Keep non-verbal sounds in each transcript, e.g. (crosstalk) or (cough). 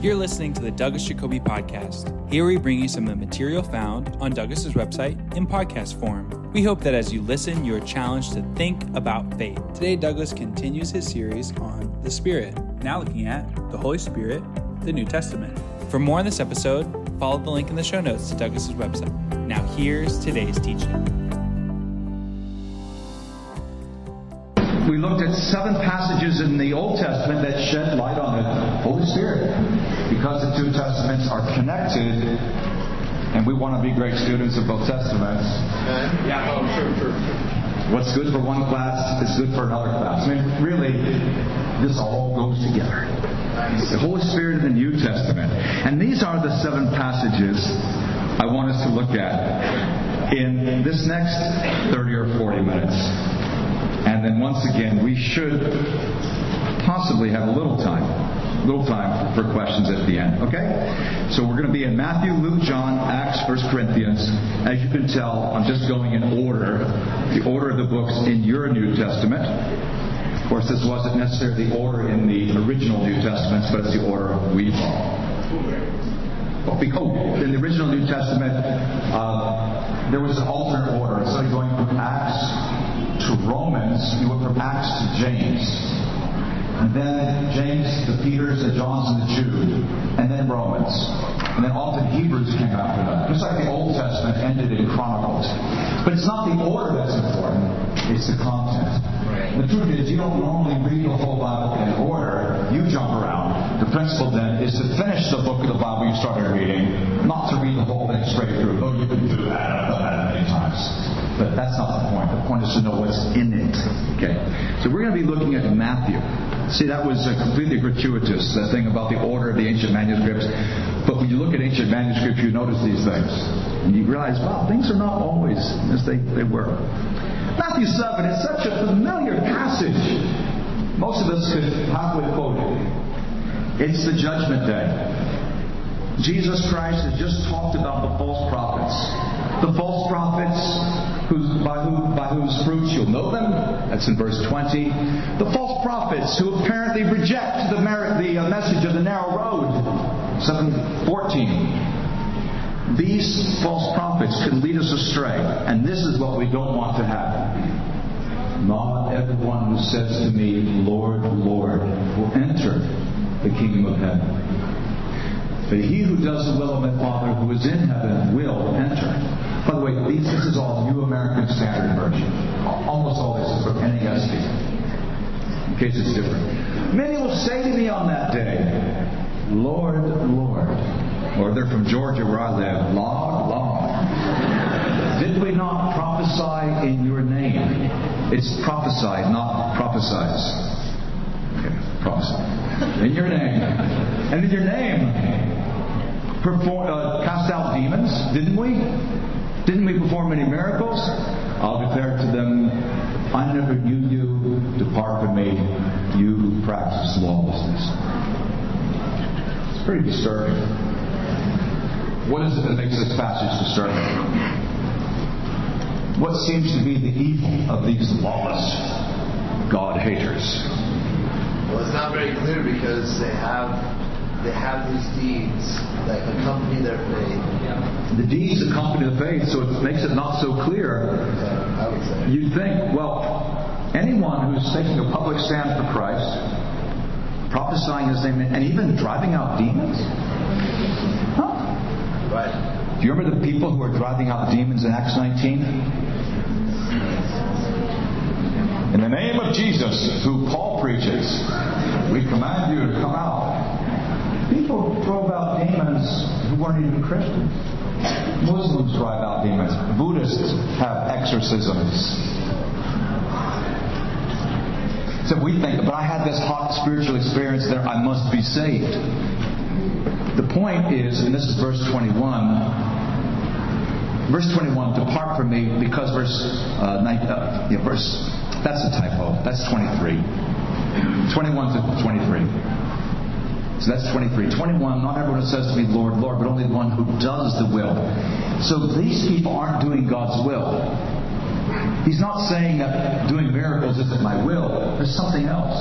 You're listening to the Douglas Jacoby Podcast. Here we bring you some of the material found on Douglas's website in podcast form. We hope that as you listen, you are challenged to think about faith. Today, Douglas continues his series on the Spirit, now looking at the Holy Spirit, the New Testament. For more on this episode, follow the link in the show notes to Douglas's website. Now, here's today's teaching. we looked at seven passages in the Old Testament that shed light on the Holy Spirit. Because the two Testaments are connected, and we want to be great students of both Testaments. Yeah, oh, sure, sure. What's good for one class is good for another class. I mean, really, this all goes together. The Holy Spirit in the New Testament. And these are the seven passages I want us to look at in this next 30 or 40 minutes. And then once again, we should possibly have a little time, little time for questions at the end. Okay? So we're going to be in Matthew, Luke, John, Acts, 1 Corinthians. As you can tell, I'm just going in order, the order of the books in your New Testament. Of course, this wasn't necessarily the order in the original New Testaments, but it's the order we follow. Because in the original New Testament, uh, there was an alternate order. Instead of going from Acts to Romans, you went from Acts to James. And then James, the Peters, the Johns, and the Jude. And then Romans. And then often Hebrews came after that. Just like the Old Testament ended in Chronicles. But it's not the order that's important, it's the content. The truth is, you don't normally read the whole Bible in order. You jump around. The principle then is to finish the book of the Bible you started reading, not to read the whole thing straight through. Though you can do that. I've done that many times. But that's not the point. The point is to know what's in it. Okay. So we're going to be looking at Matthew. See, that was uh, completely gratuitous, that thing about the order of the ancient manuscripts. But when you look at ancient manuscripts, you notice these things. And you realize, wow, things are not always as they, they were. Matthew 7 is such a familiar passage. Most of us could halfway quote it. It's the judgment day. Jesus Christ has just talked about the false prophets. The false prophets whose, by, who, by whose fruits you'll know them. That's in verse 20. The false prophets who apparently reject the, merit, the uh, message of the narrow road. 714. These false prophets can lead us astray, and this is what we don't want to happen. Not everyone who says to me, Lord, Lord, will enter the kingdom of heaven. But he who does the will of my Father who is in heaven will enter. By the way, this is all New American Standard Version. Almost all this is from NASB. In case it's different. Many will say to me on that day, Lord, Lord. Or they're from Georgia where I live. Lord, Lord. Did we not prophesy in your name? It's prophesied, not prophesize. Okay, prophesy. In your name. And in your name, perform, uh, cast out demons, didn't we? Didn't we perform any miracles? I'll declare to them, I never knew you. Depart from me, you who practice lawlessness. It's pretty disturbing. What is it that makes this passage disturbing? What seems to be the evil of these lawless God haters? Well, it's not very clear because they have they have these deeds that accompany their faith. The deeds accompany the faith, so it makes it not so clear. Yeah, I would say. You'd think, well, anyone who's taking a public stand for Christ, prophesying his name, and even driving out demons? Huh? Right. Do you remember the people who were driving out demons in Acts 19? In the name of Jesus, who Paul preaches, we command you to come out. People drove out demons who weren't even Christians. Muslims drive out demons. Buddhists have exorcisms. So we think, but I had this hot spiritual experience there, I must be saved. The point is, and this is verse 21, verse 21, depart from me, because verse, uh, uh, yeah, verse, that's a typo, that's 23. 21 to 23. So that's 23. 21, not everyone who says to me, Lord, Lord, but only the one who does the will. So these people aren't doing God's will. He's not saying that doing miracles isn't my will. There's something else.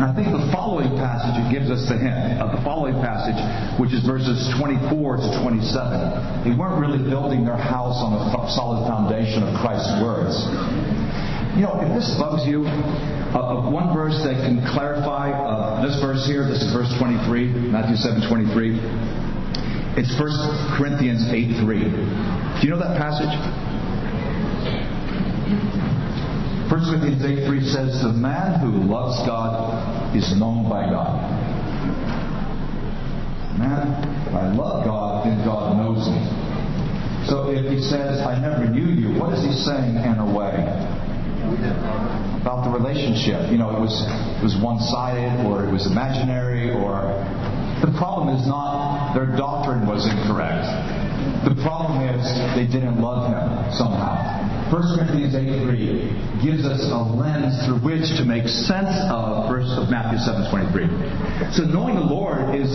And I think the following passage gives us the hint of the following passage, which is verses 24 to 27. They weren't really building their house on a solid foundation of Christ's words. You know, if this bugs you, uh, one verse that can clarify uh, this verse here, this is verse 23, Matthew 7 23. It's 1 Corinthians 8 3. Do you know that passage? 1 Corinthians 8 3 says, The man who loves God is known by God. Man, I love God, then God knows me. So if he says, I never knew you, what is he saying in a way? About the relationship. You know, it was it was one sided or it was imaginary or the problem is not their doctrine was incorrect. The problem is they didn't love him somehow. 1 Corinthians 8 3 gives us a lens through which to make sense of verse of Matthew 7:23. So knowing the Lord is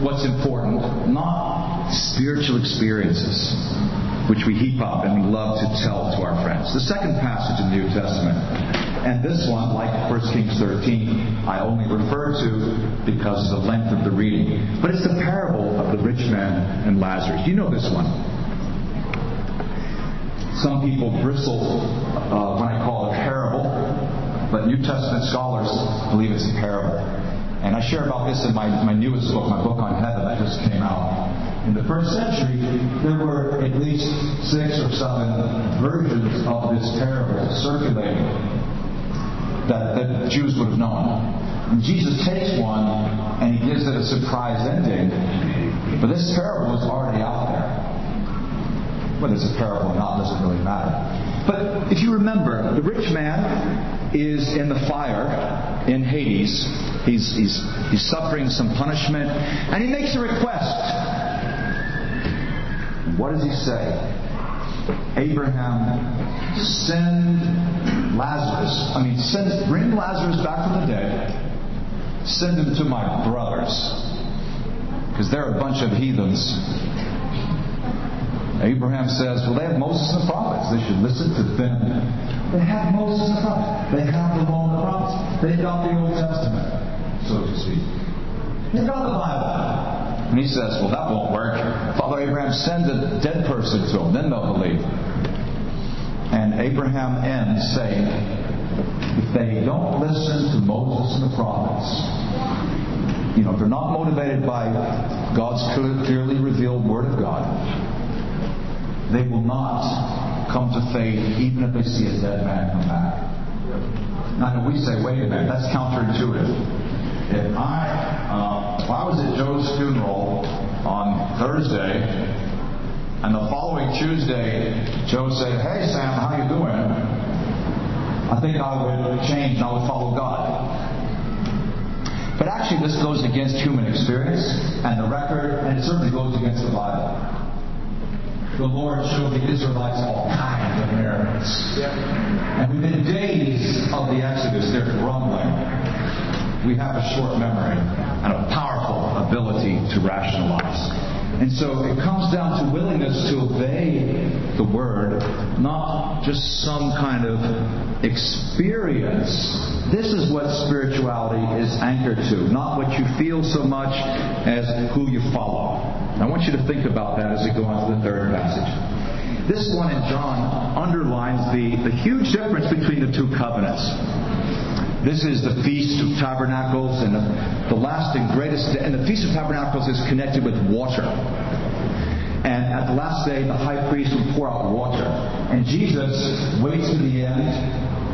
what's important, not spiritual experiences, which we heap up and we love to tell to our friends. The second passage in the New Testament, and this one, like 1 Kings 13, I only refer to because of the length of the reading. But it's the parable of the rich man and Lazarus. You know this one. Some people bristle uh, when I call it a parable, but New Testament scholars believe it's a parable. And I share about this in my, my newest book, my book on heaven that just came out. In the first century, there were at least six or seven versions of this parable circulating that, that Jews would have known. Jesus takes one and he gives it a surprise ending. But this parable was already out there whether it's a parable or not doesn't really matter. But if you remember, the rich man is in the fire in Hades. He's, he's, he's suffering some punishment, and he makes a request. What does he say? Abraham, send Lazarus. I mean, send, bring Lazarus back from the dead. Send him to my brothers. Because they're a bunch of heathens Abraham says, well, they have Moses and the prophets. They should listen to them. They have Moses and the prophets. They have the law and the prophets. They've got the Old Testament, so to speak. They've got the Bible. And he says, well, that won't work. Father Abraham, send a dead person to them. Then they'll believe. And Abraham ends saying, if they don't listen to Moses and the prophets, you know, if they're not motivated by God's clearly revealed Word of God, they will not come to faith even if they see a dead man come back. Now, we say, wait a minute, that's counterintuitive. If I, uh, if I was at Joe's funeral on Thursday, and the following Tuesday, Joe said, "Hey Sam, how you doing?" I think I would change and I would follow God. But actually, this goes against human experience and the record, and it certainly goes against the Bible the Lord showed the Israelites all kinds of miracles. And within days of the Exodus, they're grumbling. We have a short memory and a powerful ability to rationalize. And so it comes down to willingness to obey the word, not just some kind of experience. This is what spirituality is anchored to, not what you feel so much as who you follow. I want you to think about that as we go on to the third passage. This one in John underlines the, the huge difference between the two covenants. This is the Feast of Tabernacles, and the, the last and greatest day. And the Feast of Tabernacles is connected with water. And at the last day, the high priest would pour out water. And Jesus waits to the end,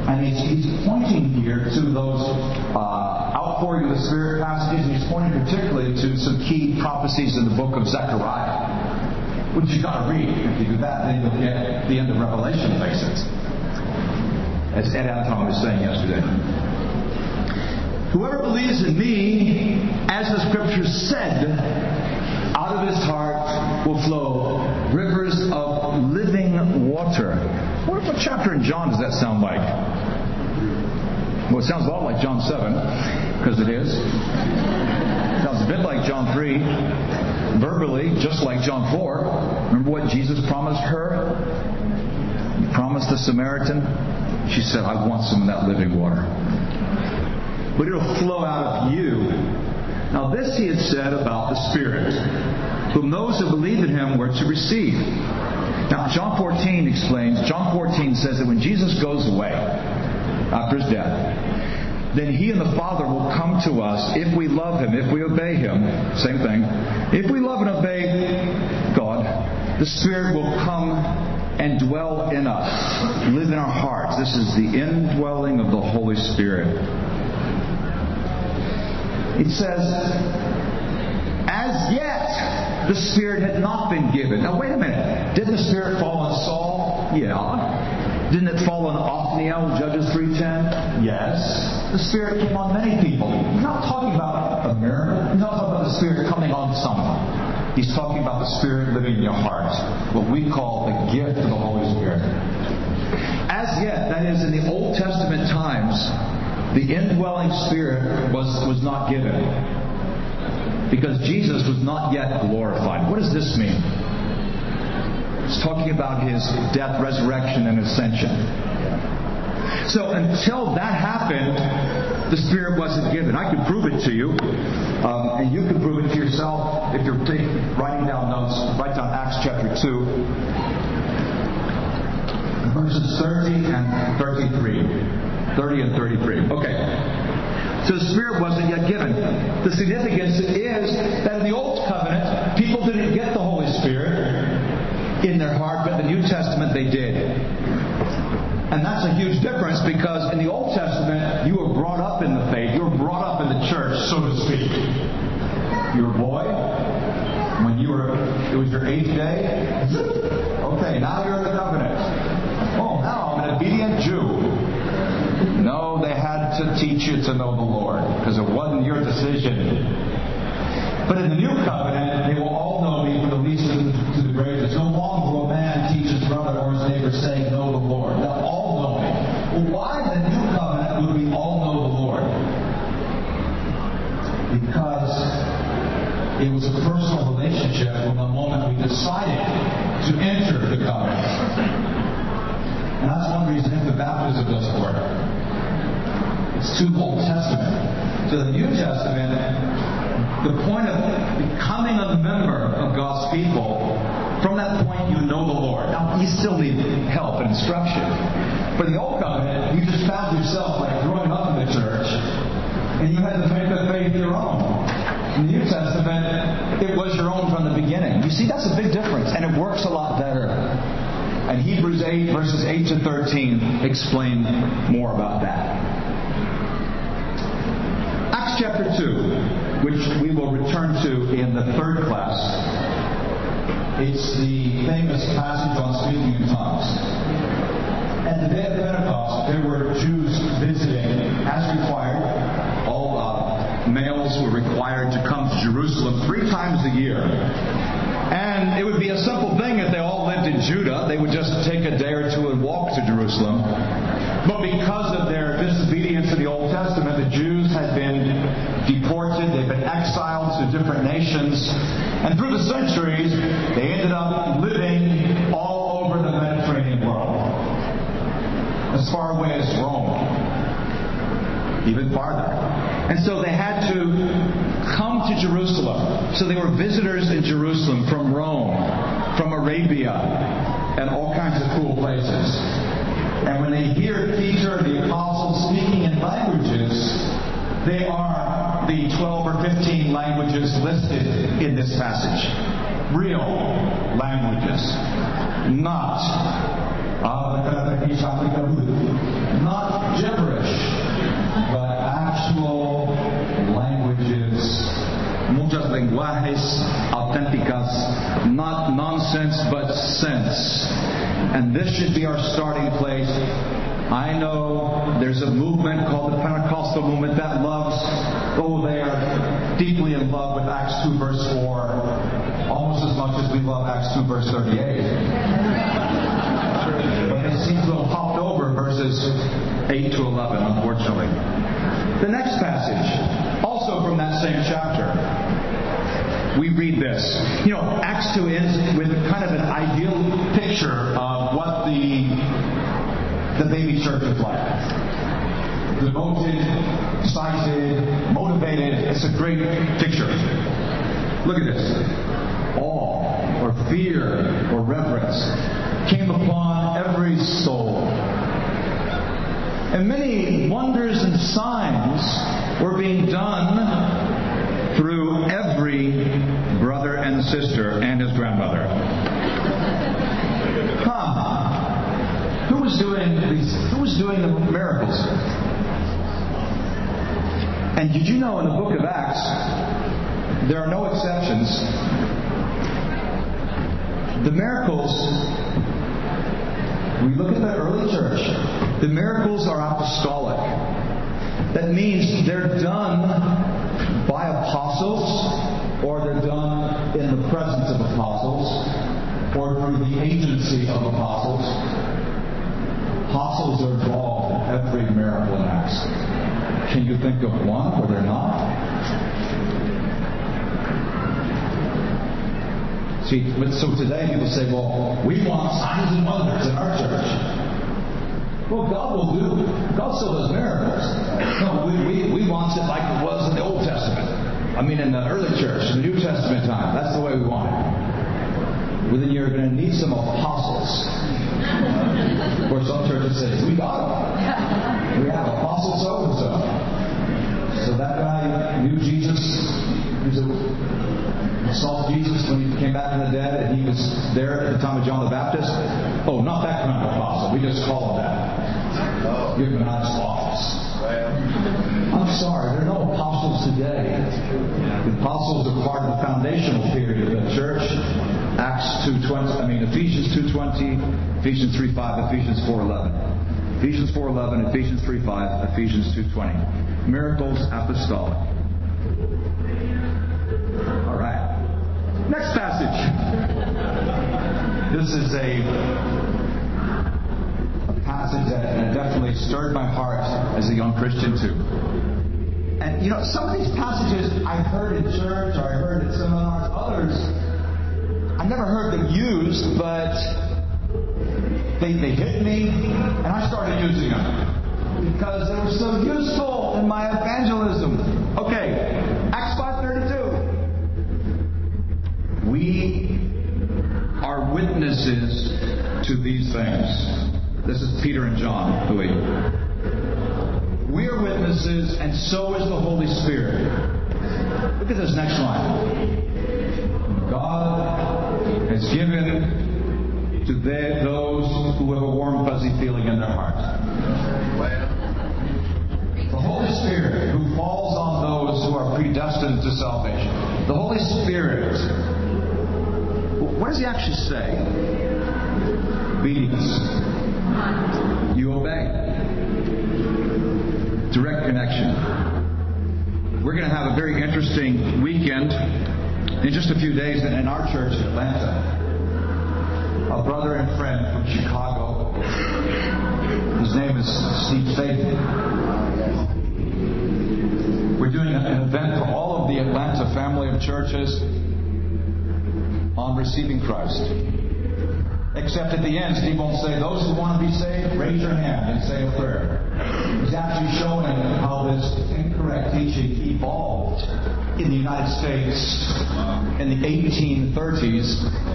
and he's, he's pointing here to those uh, outpouring of the Spirit passages, and he's pointing particularly to some key prophecies in the book of Zechariah, which you've got to read. If you do that, then you'll get the end of Revelation basics. As Ed Anton was saying yesterday. Whoever believes in me, as the scriptures said, out of his heart will flow rivers of living water. What, what chapter in John does that sound like? Well, it sounds a lot like John 7, because it is. It sounds a bit like John 3, verbally, just like John 4. Remember what Jesus promised her? He promised the Samaritan. She said, I want some of that living water. But it'll flow out of you. Now, this he had said about the Spirit, whom those who believe in him were to receive. Now, John 14 explains, John 14 says that when Jesus goes away after his death, then he and the Father will come to us if we love him, if we obey him. Same thing. If we love and obey God, the Spirit will come and dwell in us, live in our hearts. This is the indwelling of the Holy Spirit. It says, as yet the Spirit had not been given. Now, wait a minute. Didn't the Spirit fall on Saul? Yeah. Didn't it fall on Othniel, Judges 3.10? Yes. The Spirit came on many people. He's not talking about a miracle. He's not talking about the Spirit coming on someone. He's talking about the Spirit living in your heart. What we call the gift of the Holy Spirit. As yet, that is, in the Old Testament times, the indwelling Spirit was, was not given. Because Jesus was not yet glorified. What does this mean? It's talking about his death, resurrection, and ascension. So until that happened, the Spirit wasn't given. I can prove it to you, um, and you can prove it to yourself if you're taking, writing down notes. Write down Acts chapter 2, verses 30 and 33. 30 and 33. Okay. So the Spirit wasn't yet given. The significance is that in the Old Covenant, people didn't get the Holy Spirit in their heart, but in the New Testament they did. And that's a huge difference because in the Old Testament, you were brought up in the faith. You were brought up in the church, so to speak. You were a boy. When you were, it was your eighth day. To know the Lord because it wasn't your decision. But in the new covenant, they will all know me from the least to the greatest. No longer will a man teach his brother or his neighbor saying, Know the Lord. They'll all know me. Well, why the new covenant would we all know the Lord? Because it was a personal relationship from the moment we decided to enter the covenant. And that's one reason the baptism doesn't work. It's too Old Testament. So the New Testament, the point of becoming a member of God's people, from that point you know the Lord. Now you still need help and instruction. For the Old Covenant, you just found yourself like growing up in the church, and you had to make the faith your own. In the New Testament, it was your own from the beginning. You see, that's a big difference, and it works a lot better. And Hebrews 8, verses 8 to 13, explain more about that. Chapter 2, which we will return to in the third class. It's the famous passage on speaking in tongues. At the day of Pentecost, there were Jews visiting as required. All uh, males were required to come to Jerusalem three times a year. And it would be a simple thing if they all lived in Judah. They would just take a day or two and walk to Jerusalem. But because of their disobedience to the Old Testament, the Jews had been deported, they'd been to different nations. And through the centuries, they ended up living all over the Mediterranean world. As far away as Rome. Even farther. And so they had to come to Jerusalem. So they were visitors in Jerusalem from Rome, from Arabia, and all kinds of cool places. And when they hear Peter, the apostle, speaking in languages, they are the 12 or 15 languages listed in this passage. Real languages. Not not gibberish, but actual languages, muchas lenguajes auténticas, not nonsense but sense. And this should be our starting place. I know there's a movement called the Pentecostal movement that loves, oh, they are deeply in love with Acts 2 verse 4, almost as much as we love Acts 2 verse 38. But they seem to have hopped over verses 8 to 11, unfortunately. The next passage, also from that same chapter, we read this. You know, Acts 2 ends with kind of an ideal picture of what the, the baby church is like. Devoted excited, motivated. It's a great picture. Look at this. Awe or fear or reverence came upon every soul. And many wonders and signs were being done through every brother and sister and his grandmother. Huh. Who was doing these doing the miracles? And did you know in the book of Acts there are no exceptions? The miracles we look at the early church, the miracles are apostolic. That means they're done by apostles, or they're done in the presence of apostles, or through the agency of apostles. Apostles are involved in every miracle in Acts. Can you think of one where they're not? See, so today people say, well, we want signs and wonders in our church. Well, God will do. God still does miracles. No, we, we, we want it like it was in the Old Testament. I mean, in the early church, in the New Testament time. That's the way we want it. Well, then you're going to need some apostles. Or some churches say, we got them. We have apostles so and so. So that guy knew Jesus. He's a saw Jesus when he came back from the dead and he was there at the time of John the Baptist? Oh, not that kind of apostle. We just call him that. Give him a nice office. I'm sorry, there are no apostles today. The apostles are part of the foundational period of the church. Acts 2.20, I mean Ephesians 2.20, Ephesians 3.5, Ephesians 4.11. Ephesians 4.11, Ephesians 3.5, Ephesians 2.20. Miracles apostolic. All right. Next passage. This is a, a passage that definitely stirred my heart as a young Christian too. And you know, some of these passages I heard in church or I heard in seminars, others I never heard them used, but they, they hit me and I started using them because they were so useful in my evangelism. Okay, Acts 5:32. We are witnesses to these things. This is Peter and John, who We are witnesses, and so is the Holy Spirit. Look at this next line. God has given to those who have a warm, fuzzy feeling in their heart. The Holy Spirit who falls on those who are predestined to salvation. The Holy Spirit what does he actually say? Obedience. You obey. Direct connection. We're going to have a very interesting weekend in just a few days in our church in Atlanta. A brother and friend from Chicago. His name is Steve Faith. We're doing an event for all of the Atlanta family of churches on receiving Christ. Except at the end, Steve won't say, Those who want to be saved, raise your hand and say a prayer. He's actually showing how this incorrect teaching evolved in the United States in the 1830s.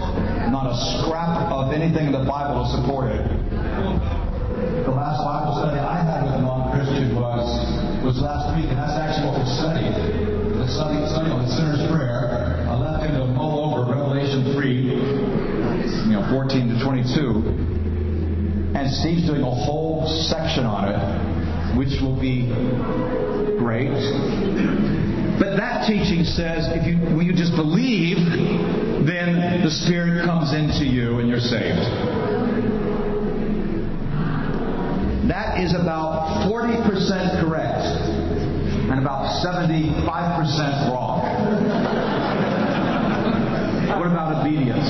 Not a scrap of anything in the Bible to support it. The last Bible study I had with a non-Christian was was last week, and that's actually what we studied. The study, study on the sinner's prayer. I left him to mull over Revelation 3, you know, 14 to 22. And Steve's doing a whole section on it, which will be great. But that teaching says if you when you just believe, then the Spirit comes into you and you're saved. That is about 40% correct and about 75% wrong. what about obedience?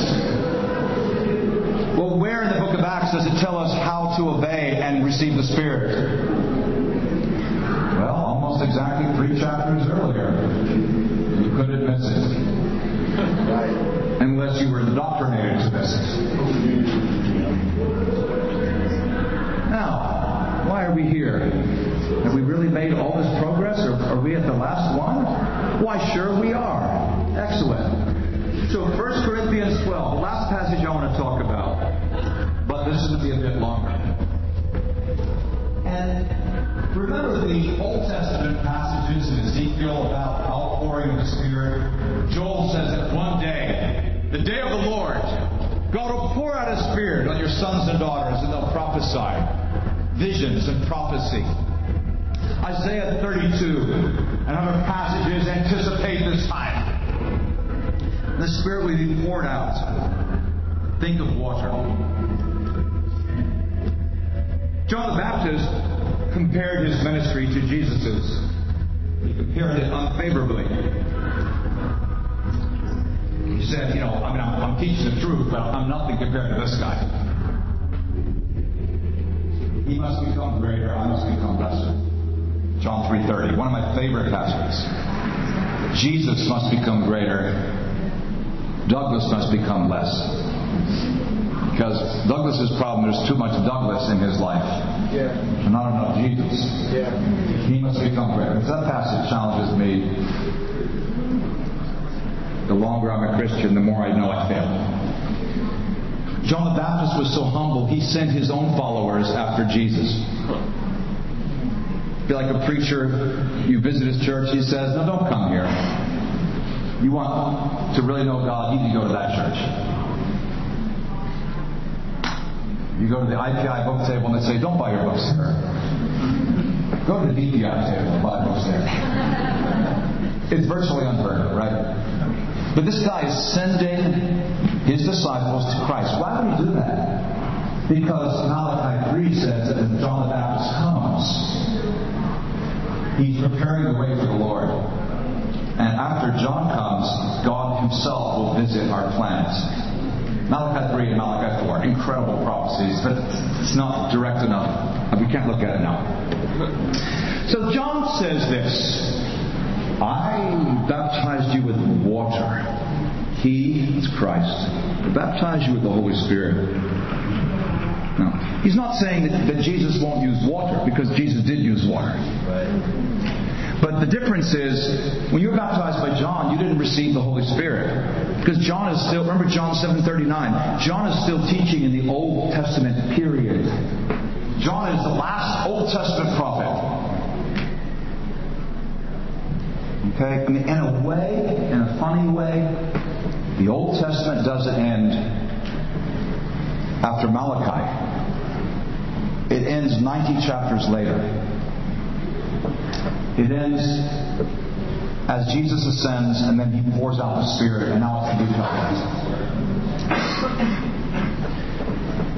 Well, where in the book of Acts does it tell us how to obey and receive the Spirit? Well, almost exactly three chapters earlier. You couldn't miss it. Unless you were indoctrinated to it. Now, why are we here? Have we really made all this progress? Or are we at the last one? Why, sure we are. Excellent. So 1 Corinthians 12, the last passage I want to talk about. But this is going to be a bit longer. And remember the Old Testament passages in Ezekiel about outpouring of the Spirit? Joel says that one day, the day of the Lord, God will pour out His Spirit on your sons and daughters, and they'll prophesy visions and prophecy. Isaiah 32 and other passages anticipate this time. The Spirit will be poured out. Think of water. John the Baptist compared his ministry to Jesus's. He compared it unfavorably. He said, you know, I mean, I'm, I'm teaching the truth, but I'm nothing compared to this guy. He must become greater, I must become lesser. John 3.30, one of my favorite passages. Jesus must become greater, Douglas must become less. Because Douglas's problem, there's too much Douglas in his life. Yeah. And not enough Jesus. Yeah. He must become greater. That passage challenges me. The longer I'm a Christian, the more I know I fail. John the Baptist was so humble, he sent his own followers after Jesus. Be like a preacher, you visit his church, he says, No, don't come here. You want to really know God, you need to go to that church. You go to the IPI book table and they say, Don't buy your books there. Go to the DPI table and buy books there. It's virtually unheard right? But this guy is sending his disciples to Christ. Why would he do that? Because Malachi 3 says that when John the Baptist comes, he's preparing the way for the Lord. And after John comes, God himself will visit our planet. Malachi 3 and Malachi 4, incredible prophecies, but it's not direct enough. We can't look at it now. So John says this I baptized you with water. He is Christ. will baptize you with the Holy Spirit. No. He's not saying that, that Jesus won't use water, because Jesus did use water. Right. But the difference is, when you were baptized by John, you didn't receive the Holy Spirit. Because John is still, remember John 7.39, John is still teaching in the Old Testament period. John is the last Old Testament prophet. Okay? In a way, in a funny way, the Old Testament doesn't end after Malachi. It ends 90 chapters later. It ends as Jesus ascends and then he pours out the Spirit, and now it's the new covenant.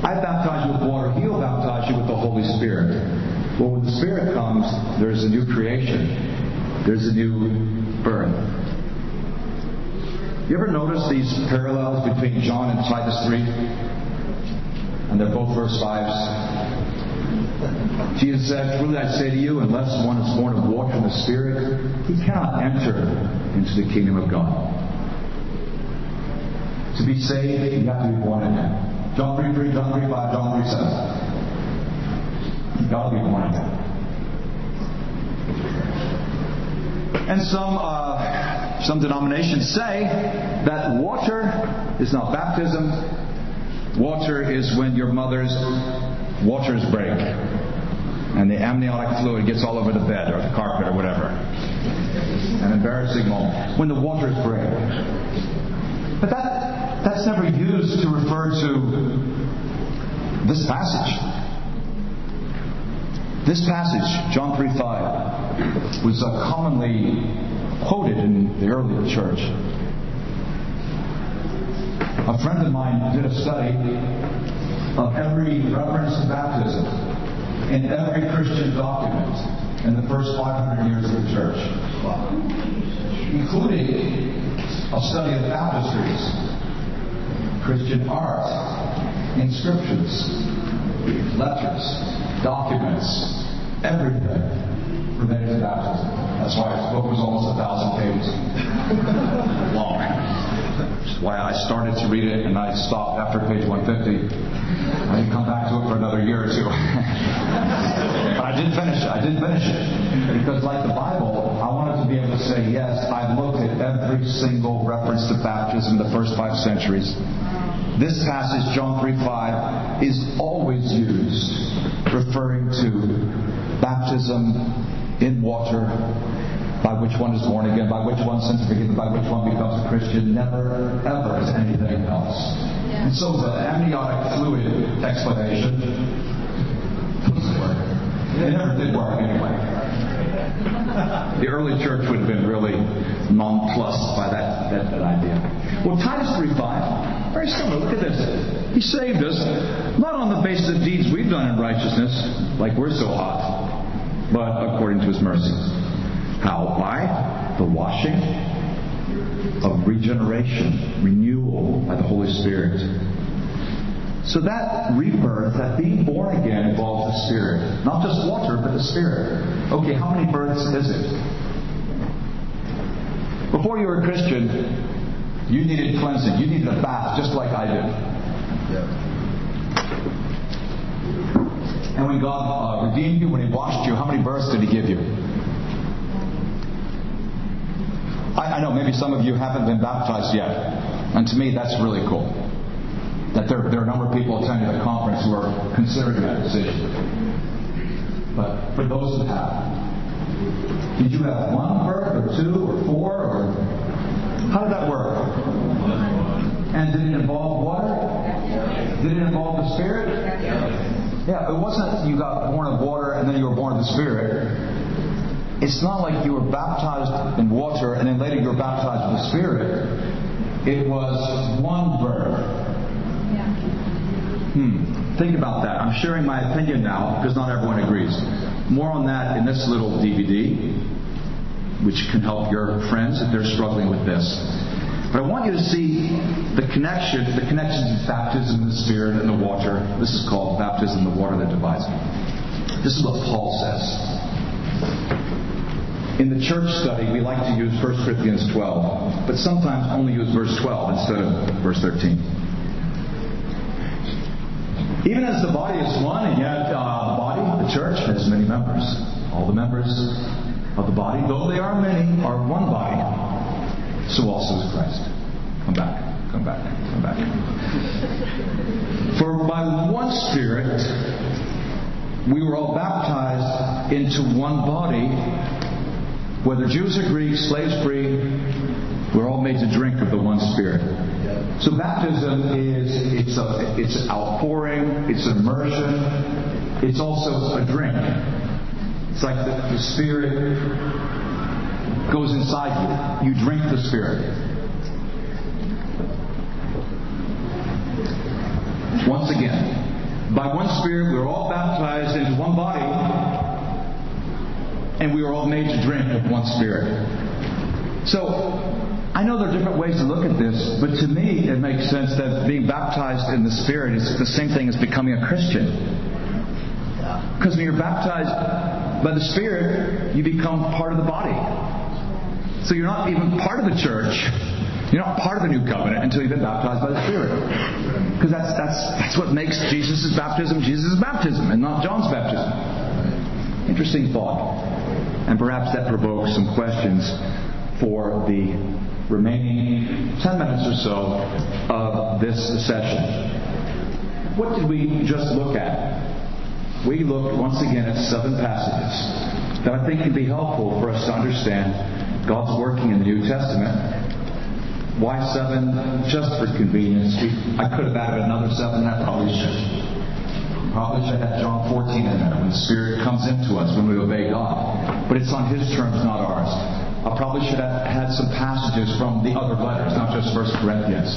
I baptize you with water, he'll baptize you with the Holy Spirit. Well, when the Spirit comes, there's a new creation, there's a new birth. You ever notice these parallels between John and Titus 3? And they're both verse 5s. Jesus said, Truly I say to you, unless one is born of water and the Spirit, he cannot enter into the kingdom of God. To be saved, you have to be born again. John 3 3, John 3 5, John 3 7. You've got to be born again. And some uh, some denominations say that water is not baptism. Water is when your mother's waters break and the amniotic fluid gets all over the bed or the carpet or whatever. An embarrassing moment when the waters break. But that that's never used to refer to this passage. This passage, John 3 5, was uh, commonly quoted in the early church. A friend of mine did a study of every reference to baptism in every Christian document in the first 500 years of the church, including a study of baptistries, Christian art, inscriptions, letters, documents, everything related to baptism. That's why his book was almost a thousand pages (laughs) long. why I started to read it and I stopped after page 150. I didn't come back to it for another year or two. (laughs) but I didn't finish it. I didn't finish it. Because like the Bible, I wanted to be able to say, yes, I've looked at every single reference to baptism in the first five centuries. This passage, John 3 5, is always used referring to baptism in water by which one is born again, by which one sins forgiven, by which one becomes a Christian. Never, ever is anything else. Yeah. And so the amniotic fluid explanation, it never did work anyway. The early church would have been really nonplussed by that, that, that idea. Well, Titus 3.5, very similar. Look at this. He saved us, not on the basis of deeds we've done in righteousness, like we're so hot, but according to his mercy. How? By the washing of regeneration, renewal by the Holy Spirit. So that rebirth, that being born again, involves the Spirit. Not just water, but the Spirit. Okay, how many births is it? Before you were a Christian, you needed cleansing. You needed a bath, just like I did. And when God uh, redeemed you, when He washed you, how many births did He give you? I, I know maybe some of you haven't been baptized yet. And to me, that's really cool. That there, there are a number of people attending the conference who are considering that decision. But for those who have, did you have one birth or two or four or how did that work? And did it involve water? Did it involve the Spirit? Yeah, it wasn't you got born of water and then you were born of the Spirit. It's not like you were baptized in water and then later you were baptized with the Spirit. It was one birth. Yeah. Hmm. Think about that. I'm sharing my opinion now because not everyone agrees. More on that in this little DVD, which can help your friends if they're struggling with this. But I want you to see the connection, the connection between baptism in the Spirit and the water. This is called baptism the water that divides. This is what Paul says. In the church study, we like to use 1 Corinthians 12, but sometimes only use verse 12 instead of verse 13. Even as the body is one, and yet uh, the body, the church, has many members. All the members of the body, though they are many, are one body. So also is Christ. Come back, come back, come back. For by one Spirit we were all baptized into one body whether Jews or Greeks, slaves free, we're all made to drink of the one Spirit. So baptism is it's a it's an outpouring, it's immersion, it's also a drink. It's like the, the Spirit goes inside you. You drink the Spirit. Once again, by one Spirit, we're all baptized into one body and we are all made to drink of one spirit. So, I know there are different ways to look at this, but to me it makes sense that being baptized in the Spirit is the same thing as becoming a Christian. Because when you're baptized by the Spirit, you become part of the body. So you're not even part of the church. You're not part of the new covenant until you've been baptized by the Spirit. Because that's, that's, that's what makes Jesus' baptism Jesus' baptism and not John's baptism. Interesting thought. And perhaps that provokes some questions for the remaining 10 minutes or so of this session. What did we just look at? We looked once again at seven passages that I think can be helpful for us to understand God's working in the New Testament. Why seven? Just for convenience. I could have added another seven, I probably should. Probably should have John 14 in there when the Spirit comes into us when we obey God. But it's on His terms, not ours. I probably should have had some passages from the other letters, not just First Corinthians.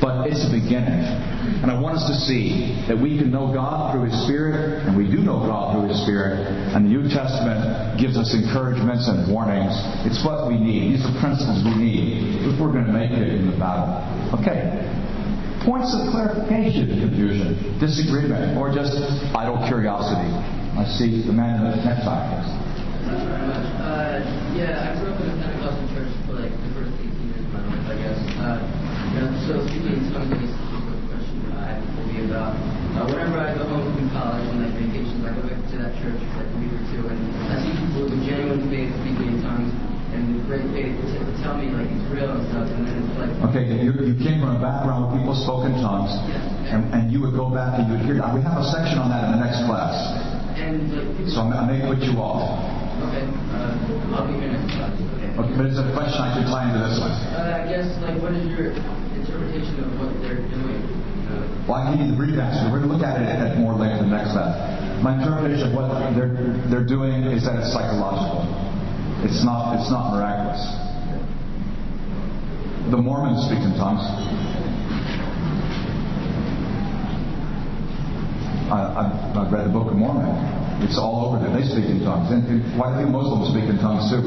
But it's a beginning. And I want us to see that we can know God through His Spirit, and we do know God through His Spirit. And the New Testament gives us encouragements and warnings. It's what we need. These are principles we need if we're going to make it in the battle. Okay points of clarification, confusion, disagreement, or just idle curiosity. I see the man in the necktie. Uh, yeah, I grew up in a Pentecostal church for like the first 18 years of my life, I guess. Uh, so speaking in question that I have be about uh, whenever I go home from college on like vacations, I go back to that church for like a week or two, and I see people with genuine faith speaking in tongues and great faith tell me like it's real and stuff, and then it's like. Okay, you, you came from a background where people spoke in tongues, yeah. and, and you would go back and you would hear. We have a section on that in the next class. And, so I may put you off. Okay. Uh, I'll be here next class. Okay. okay, but it's a question I can tie into this one. Uh, I guess, like, what is your interpretation of what they're doing? Well, I can give you the brief answer. We're going to look at it at more length in the next class. My interpretation of what they're, they're doing is that it's psychological. It's not, it's not miraculous. The Mormons speak in tongues. I, I've, I've read the Book of Mormon. It's all over there. They speak in tongues. And, and why do Muslims speak in tongues too?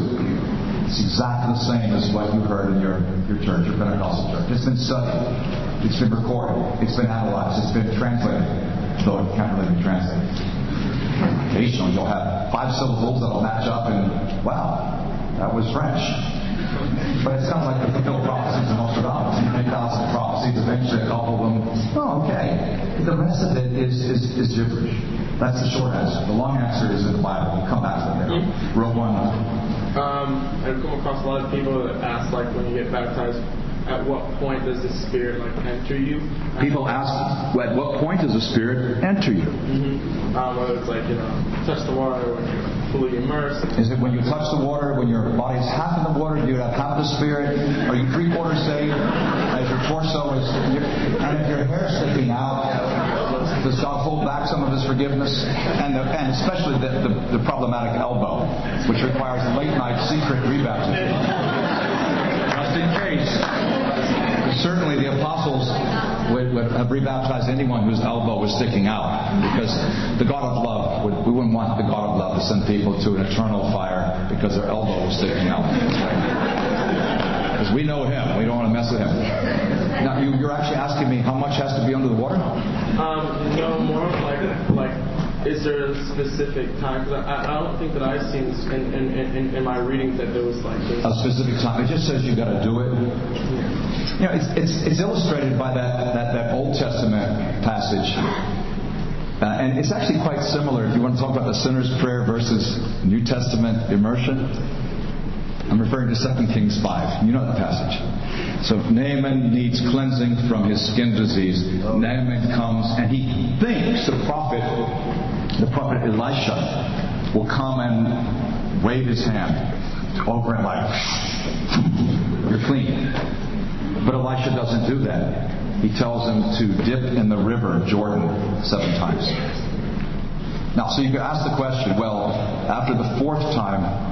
It's exactly the same as what you heard in your, your church, your Pentecostal church. It's been studied. It's been recorded. It's been analyzed. It's been translated. Though it can't really be translated. Occasionally you'll have five syllables that'll match up and, wow, that was French. But it sounds like the fulfilled prophecies of Nostradamus. You make thousand prophecies, eventually a couple of them, oh, okay. The rest of it is, is, is gibberish. That's the short answer. The long answer is in the Bible. We'll come back to that there. Row one. Um, I've come across a lot of people that ask, like, when you get baptized, at what point does the Spirit like enter you? People ask, at what point does the Spirit enter you? hmm Um, whether it's like you know, touch the water when you're fully immersed. Is it when you touch the water, when your body's half in the water, do you have half the Spirit? Are you three quarters saved? As your torso is, and if your hair's sticking out, does God back some of His forgiveness? And, the, and especially the, the, the problematic elbow, which requires late night secret rebaptism. Just in case. Certainly the apostles would, would have rebaptized anyone whose elbow was sticking out because the God of love, would, we wouldn't want the God of love to send people to an eternal fire because their elbow was sticking out. Because we know him, we don't want to mess with him. Now, you, you're actually asking me how much has to be under the water? Um, no more like like. Is there a specific time? Because I, I don't think that I've seen in, in, in, in my readings that there was like this. A specific time. It just says you've got to do it. You know, it's, it's, it's illustrated by that, that, that Old Testament passage. Uh, and it's actually quite similar if you want to talk about the sinner's prayer versus New Testament immersion. I'm referring to 2 Kings 5. You know that passage. So Naaman needs cleansing from his skin disease. Naaman comes and he thinks the prophet, the prophet Elisha, will come and wave his hand over him like, you're clean. But Elisha doesn't do that. He tells him to dip in the river Jordan seven times. Now, so you could ask the question, well, after the fourth time,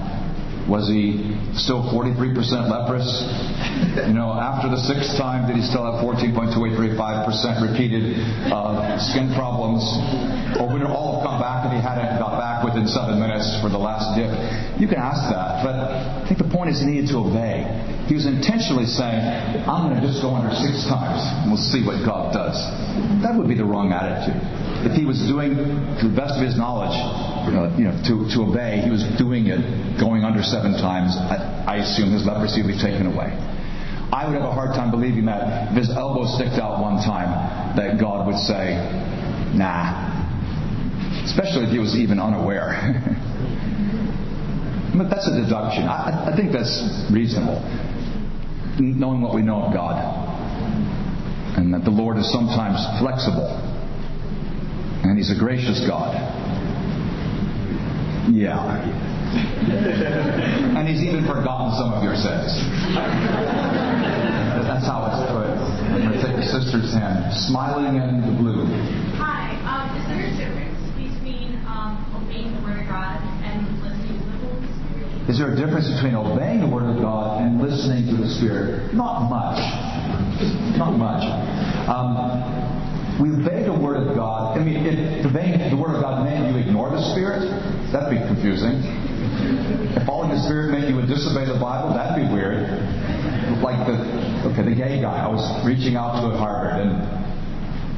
was he still 43% leprous? You know, after the sixth time, did he still have 14.2835% repeated uh, skin problems? Or would it all have come back if he hadn't got back within seven minutes for the last dip? You can ask that, but I think the point is he needed to obey. He was intentionally saying, I'm going to just go under six times and we'll see what God does. That would be the wrong attitude. If he was doing to the best of his knowledge, you know, to, to obey, he was doing it going under seven times. I, I assume his leprosy would be taken away. I would have a hard time believing that if his elbow sticked out one time, that God would say, nah. Especially if he was even unaware. (laughs) but that's a deduction. I, I think that's reasonable, knowing what we know of God. And that the Lord is sometimes flexible. And He's a gracious God. Yeah. and He's even forgotten some of your sins. That's how it's put. I'm going to take your sister's hand. Smiling in the blue. Hi. Um, is there a difference between um, obeying the Word of God and listening to the Holy Spirit? Is there a difference between obeying the Word of God and listening to the Spirit? Not much. Not much. Um, we obey the Word of God. I mean, if obeying the Word of God meant you ignore the Spirit, that'd be confusing. If following the Spirit meant you would disobey the Bible, that'd be weird. Like the okay, the gay guy. I was reaching out to at Harvard, and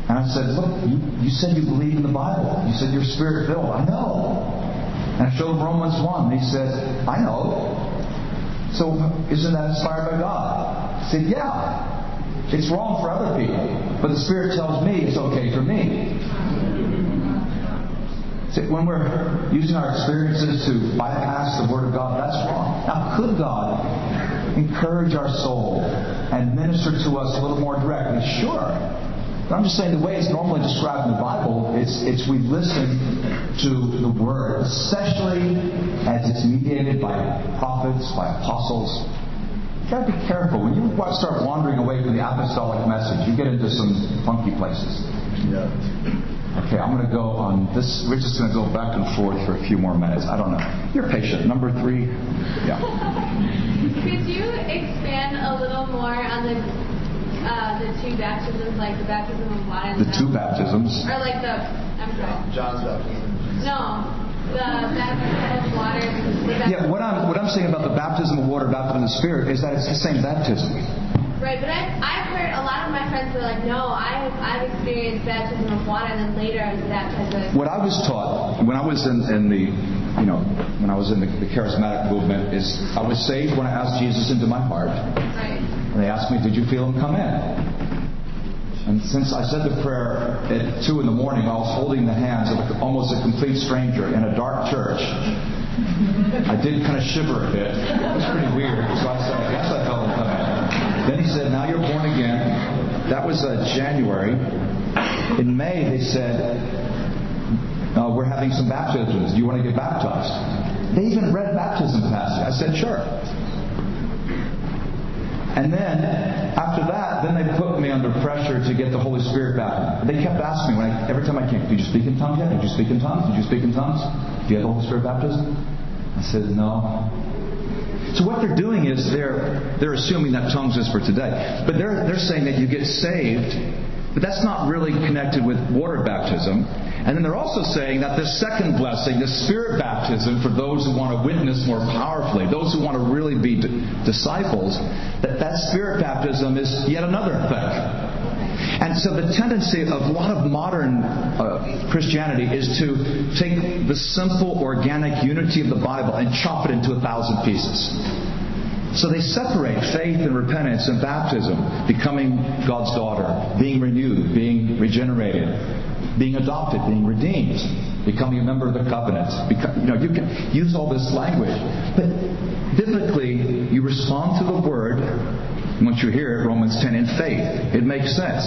and I said, look, you, you said you believe in the Bible. You said you're Spirit filled. I know. And I showed him Romans one. And he said, I know. So isn't that inspired by God? I said, yeah. It's wrong for other people, but the Spirit tells me it's okay for me. See, when we're using our experiences to bypass the Word of God, that's wrong. Now, could God encourage our soul and minister to us a little more directly? Sure. But I'm just saying the way it's normally described in the Bible, it's, it's we listen to the Word, especially as it's mediated by prophets, by apostles. You gotta be careful. When you start wandering away from the apostolic message, you get into some funky places. Yeah. Okay, I'm going to go on this. We're just going to go back and forth for a few more minutes. I don't know. You're patient. Number three. Yeah. (laughs) Could you expand a little more on the uh, the two baptisms, like the baptism of water and The two baptisms. or like the I'm sorry, John's baptism. no, the baptism of water. Yeah, what I'm, what I'm saying about the baptism of water, baptism of the Spirit, is that it's the same baptism. Right, but I've, I've heard a lot of my friends are like, no, I've, I've experienced baptism of water, and then later I was baptized with. What I was taught when I was in, in the, you know, when I was in the, the charismatic movement is I was saved when I asked Jesus into my heart. Right. And they asked me, did you feel him come in? And since I said the prayer at 2 in the morning, while I was holding the hands of almost a complete stranger in a dark church. I did kind of shiver a bit. It was pretty weird. So I said, I guess I felt him come in. Then he said, now you're born again. That was uh, January. In May, they said, uh, we're having some baptisms. Do you want to get baptized? They even read baptism passage. I said, sure. And then, after that, then they put me under pressure to get the Holy Spirit baptism. They kept asking me when I, every time I came, "Did you speak in tongues yet? Did you speak in tongues? Did you speak in tongues? Do you have the Holy Spirit baptism?" I said, "No." So what they're doing is they're they're assuming that tongues is for today, but they're they're saying that you get saved, but that's not really connected with water baptism. And then they're also saying that the second blessing, the spirit baptism, for those who want to witness more powerfully, those who want to really be d- disciples, that that spirit baptism is yet another thing. And so the tendency of a lot of modern uh, Christianity is to take the simple organic unity of the Bible and chop it into a thousand pieces. So they separate faith and repentance and baptism, becoming God's daughter, being renewed, being regenerated, being adopted, being redeemed, becoming a member of the covenant. Become, you know, you can use all this language, but biblically, you respond to the word once you hear it, Romans 10, in faith. It makes sense.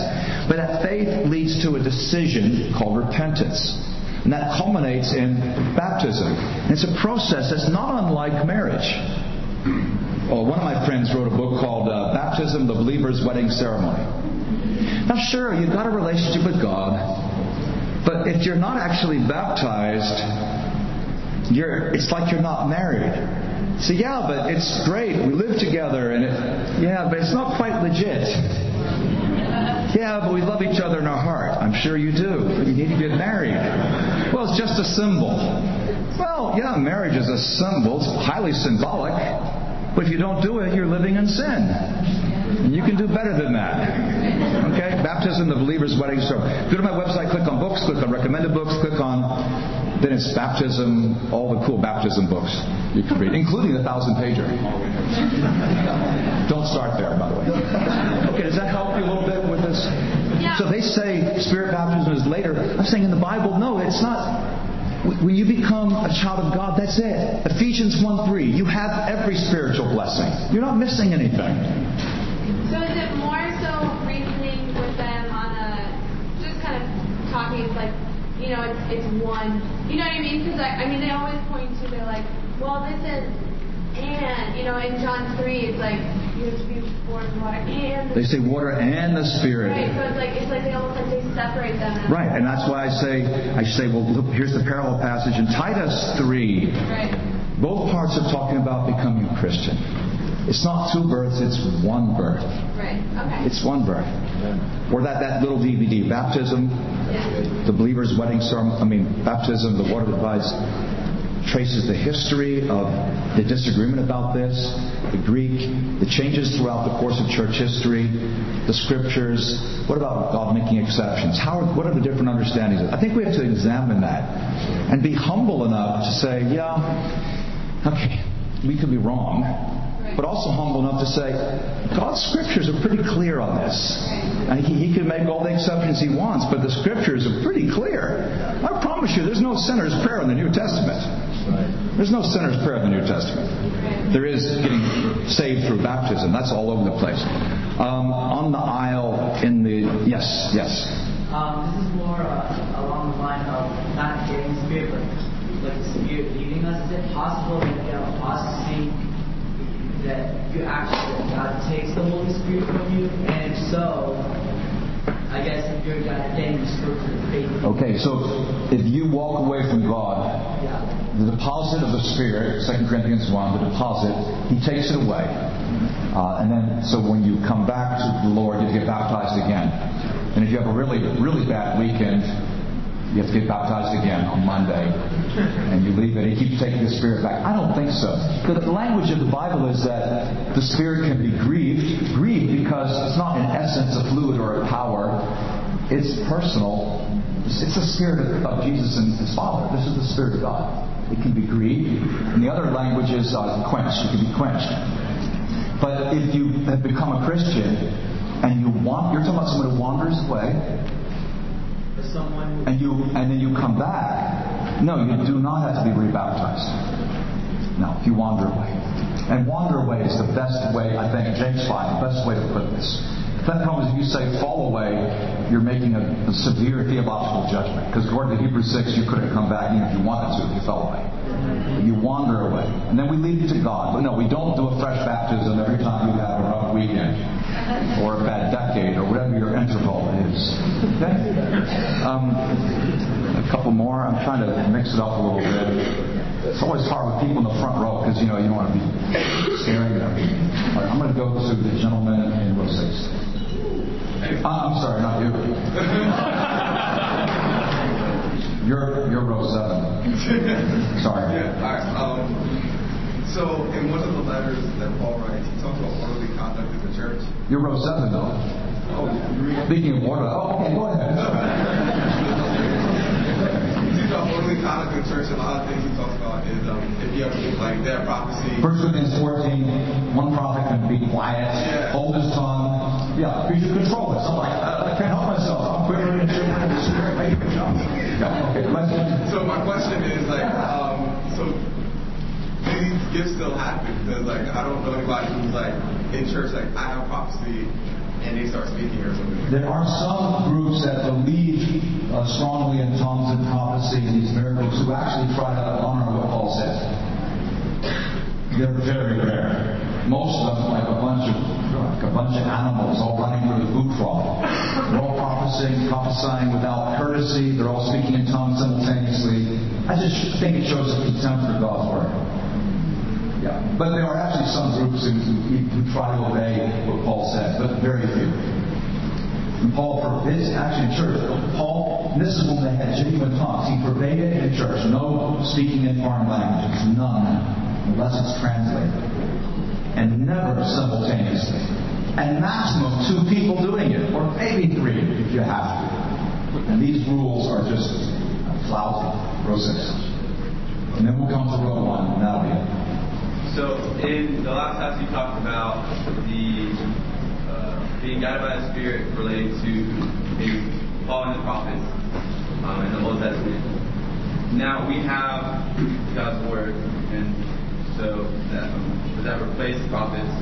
But that faith leads to a decision called repentance. And that culminates in baptism. And it's a process that's not unlike marriage. Well, one of my friends wrote a book called uh, Baptism, the Believer's Wedding Ceremony. Now, sure, you've got a relationship with God, but if you're not actually baptized, you're, it's like you're not married. So yeah, but it's great. We live together, and it, yeah, but it's not quite legit. Yeah, but we love each other in our heart. I'm sure you do. But you need to get married. Well, it's just a symbol. Well, yeah, marriage is a symbol. It's highly symbolic. But if you don't do it, you're living in sin. And you can do better than that. Okay? Baptism, the believer's wedding story. Go to my website, click on books, click on recommended books, click on then it's baptism, all the cool baptism books you can read, including the thousand pager. Don't start there, by the way. Okay, does that help you a little bit with this? Yeah. So they say spirit baptism is later. I'm saying in the Bible, no, it's not. When you become a child of God, that's it. Ephesians 1 3. You have every spiritual blessing. You're not missing anything. So is it more so reasoning with them on a just kind of talking? Like you know, it's it's one. You know what I mean? Because I, I mean, they always point to they're like, well, this is and you know, in John three, it's like you have to be born of water and. the They say water and the Spirit. Right, so it's like it's like they almost like they separate them. and- Right, and that's why I say I say, well, look, here's the parallel passage in Titus three. Right. Both parts are talking about becoming a Christian. It's not two births, it's one birth. Right. Okay. It's one birth. Or that, that little DVD, baptism. The believer's wedding ceremony, I mean, baptism, the water divides, traces the history of the disagreement about this, the Greek, the changes throughout the course of church history, the scriptures. What about God making exceptions? How are, what are the different understandings? I think we have to examine that and be humble enough to say, yeah, okay, we could be wrong, but also humble enough to say, God's scriptures are pretty clear on this. And he, he can make all the exceptions he wants, but the scriptures are pretty clear. I promise you, there's no sinner's prayer in the New Testament. There's no sinner's prayer in the New Testament. There is getting saved through baptism. That's all over the place. Um, on the aisle in the yes, yes. Um, this is more uh, along the line of not getting spirit, but like the spirit leaving us. Is it possible that apostasy that you actually that God takes the Holy Spirit from you, and so, I guess if you're God, then you still faith. Okay, so if you walk away from God, Yeah. the deposit of the Spirit, 2 Corinthians 1, the deposit, He takes it away. Uh, and then, so when you come back to the Lord, you get baptized again. And if you have a really, really bad weekend, you have to get baptized again on Monday. And you leave it. He keeps taking the Spirit back. I don't think so. The language of the Bible is that the Spirit can be grieved. Grieved because it's not in essence a fluid or a power. It's personal. It's the Spirit of, Jesus and His Father. This is the Spirit of God. It can be grieved. And the other language is uh, quenched. It can be quenched. But if you have become a Christian and you want, you're talking about someone who wanders away, and you and then you come back, no, you do not have to be rebaptized. No, you wander away. And wander away is the best way, I think, James 5, the best way to put this. That comes, if you say fall away, you're making a, a severe theological judgment. Because according to Hebrews 6, you couldn't come back even if you wanted to, if you fell away. You wander away. And then we leave you to God. But no, we don't do a fresh baptism every time you have a rough weekend. Or a bad decade, or whatever your interval is. Okay? Um, a couple more. I'm trying to mix it up a little bit. It's always hard with people in the front row because you know you don't want to be staring at them. All right, I'm going to go to the gentleman in row six. Uh, I'm sorry, not you. (laughs) You're you're row seven. Sorry. Yeah, all right. Um, so, in one of the letters that Paul writes, he talks about orderly conduct in the church. You're row seven though. Speaking of water. oh, okay, go ahead. He talks about orderly conduct in the church, and a lot of things he talks about is um, if you have like that prophecy. First Corinthians 14, one prophet can be quiet, Yeah. hold his tongue. Yeah, you should control this. I'm like, I can't help myself. I'm quivering and shivering in the spirit. Make it jump. Yeah, okay. So my question is like, um, so these gifts still happen? Because like I don't know anybody who's like in church like I have prophecy and they start speaking or something. There are some groups that believe uh, strongly in tongues and prophecy and these miracles who actually try to honor what Paul said. They're very rare. Most of them, like a bunch of like a bunch of animals all running through the food trough. They're all prophesying, prophesying without courtesy. They're all speaking in tongues simultaneously. I just think it shows a contempt for God's word. But there are actually some groups who, who, who try to obey what Paul said, but very few. And Paul forbids, actually in church, Paul, this is when they had genuine tongues. He forbade it in church. No speaking in foreign languages. None. Unless it's translated. And never simultaneously. And maximum two people doing it. Or maybe three if you have to. And these rules are just lousy. Row six. And then we'll come to row one, and that'll be it. So in the last class you talked about the uh, being guided by the Spirit related to following the prophets um, in the Old Testament. Now we have God's Word, and so that, um, does that replace the prophets?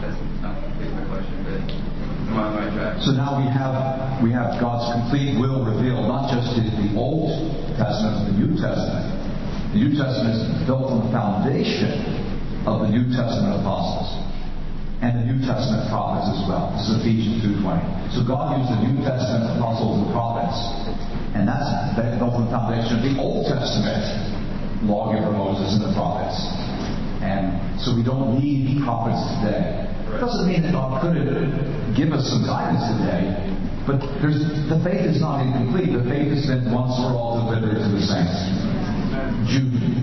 That's not my question, but am I on the right track? So now we have we have God's complete will revealed, not just in the Old Testament, but the New Testament. The New Testament is built on the foundation of the New Testament apostles and the New Testament prophets as well. This is Ephesians 2.20. So God used the New Testament apostles and prophets, and that's the foundation of the Old Testament lawgiver Moses and the prophets. And so we don't need prophets today. It doesn't mean that God couldn't give us some guidance today, but the faith is not incomplete. The faith has been once for all delivered to the saints. Jude,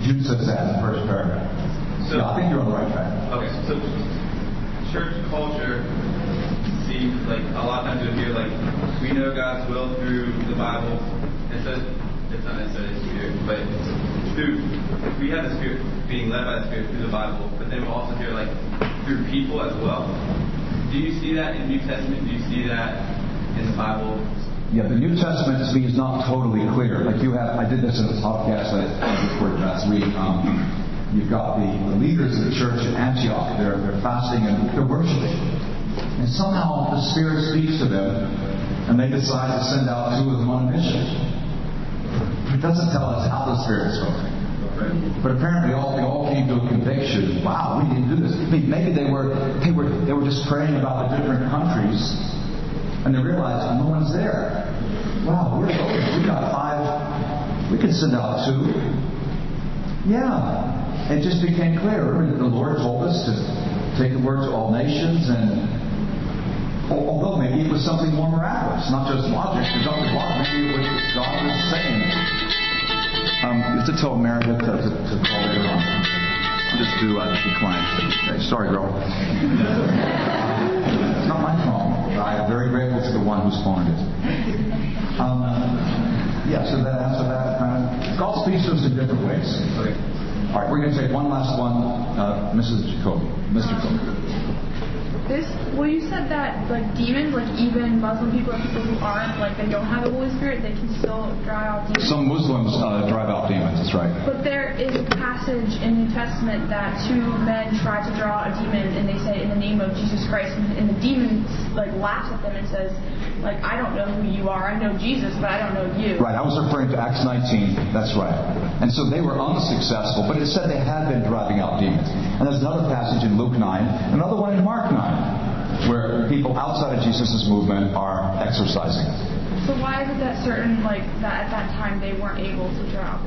Jude says that in the first paragraph. So- yeah, I think you're on the right track. Okay, so church culture seems like a lot of times you'll hear like we know God's will through the Bible. It says it's not necessarily the Spirit, but through we have the Spirit being led by the Spirit through the Bible, but then we'll also hear like through people as well. Do you see that in New Testament? Do you see that in the Bible Yeah, the New Testament to me is not totally clear. Like you have, I did this in a podcast that I recorded last week. Um, you've got the, the leaders of the church at Antioch. They're, they're fasting and they're worshiping. And somehow the Spirit speaks to them, and they decide to send out two of them on a mission. It doesn't tell us how the Spirit spoke. But apparently, all they all came to a conviction. Wow, we to do this. I mean, maybe they were they were they were just praying about the different countries, and they realized no one's there. Wow, we're. We got five. We can send out two. Yeah, it just became clear. Remember, the Lord told us to take the word to all nations, and although maybe it was something more miraculous, not just logic. Because maybe it was God was saying. Um, you have to tell Meredith to, to, to call later on. Just to uh, decline. Okay, sorry, girl. it's not my phone. I'm very grateful to the one who spawned it. Um, yeah, so that answer that kind of. God speaks to us in different ways. All right, we're going to take one last one. Uh, Mrs. Jacoby. Mr. Jacoby. This well, you said that like demons, like even Muslim people or people who aren't like they don't have the Holy Spirit, they can still drive out demons. Some Muslims uh, drive out demons. That's right. But there is a passage in the New Testament that two men try to draw a demon, and they say in the name of Jesus Christ, and the demon like laughs at them and says, like I don't know who you are. I know Jesus, but I don't know you. Right. I was referring to Acts 19. That's right. And so they were unsuccessful, but it said they had been driving out demons. And there's another passage in Luke 9, another one in Mark 9 where people outside of Jesus' movement are exorcising. So why is it that certain like that at that time they weren't able to draw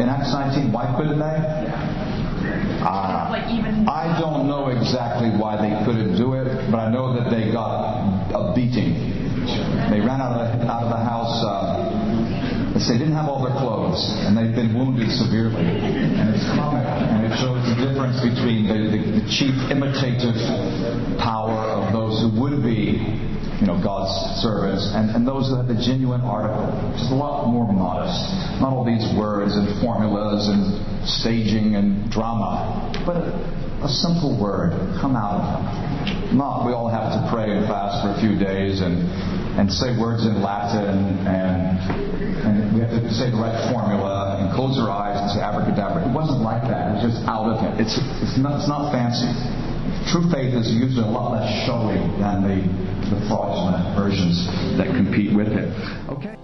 In Acts 19, why couldn't they? Yeah. Uh, like even. I don't know exactly why they couldn't do it, but I know that they got a beating. They ran out of the, out of the house. Uh, they didn't have all their clothes, and they've been wounded severely. And it's comic, and it shows the difference between the, the, the cheap imitative power of those who would be, you know, God's servants, and, and those who have the genuine article, which is a lot more modest. Not all these words and formulas and staging and drama, but a, a simple word come out of them. Not we all have to pray and fast for a few days and and say words in Latin and and to say the right formula and close our eyes and say abracadabra. It wasn't like that. It's just out of it. It's it's not it's not fancy. True faith is usually a lot less showy than the, the fraudulent versions that compete with it. Okay.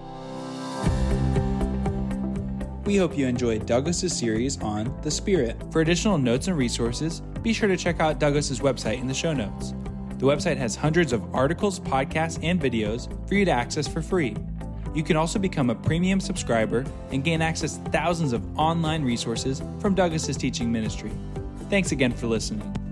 We hope you enjoyed Douglas's series on the Spirit. For additional notes and resources, be sure to check out Douglas's website in the show notes. The website has hundreds of articles, podcasts, and videos for you to access for free. You can also become a premium subscriber and gain access to thousands of online resources from Douglas's teaching ministry. Thanks again for listening.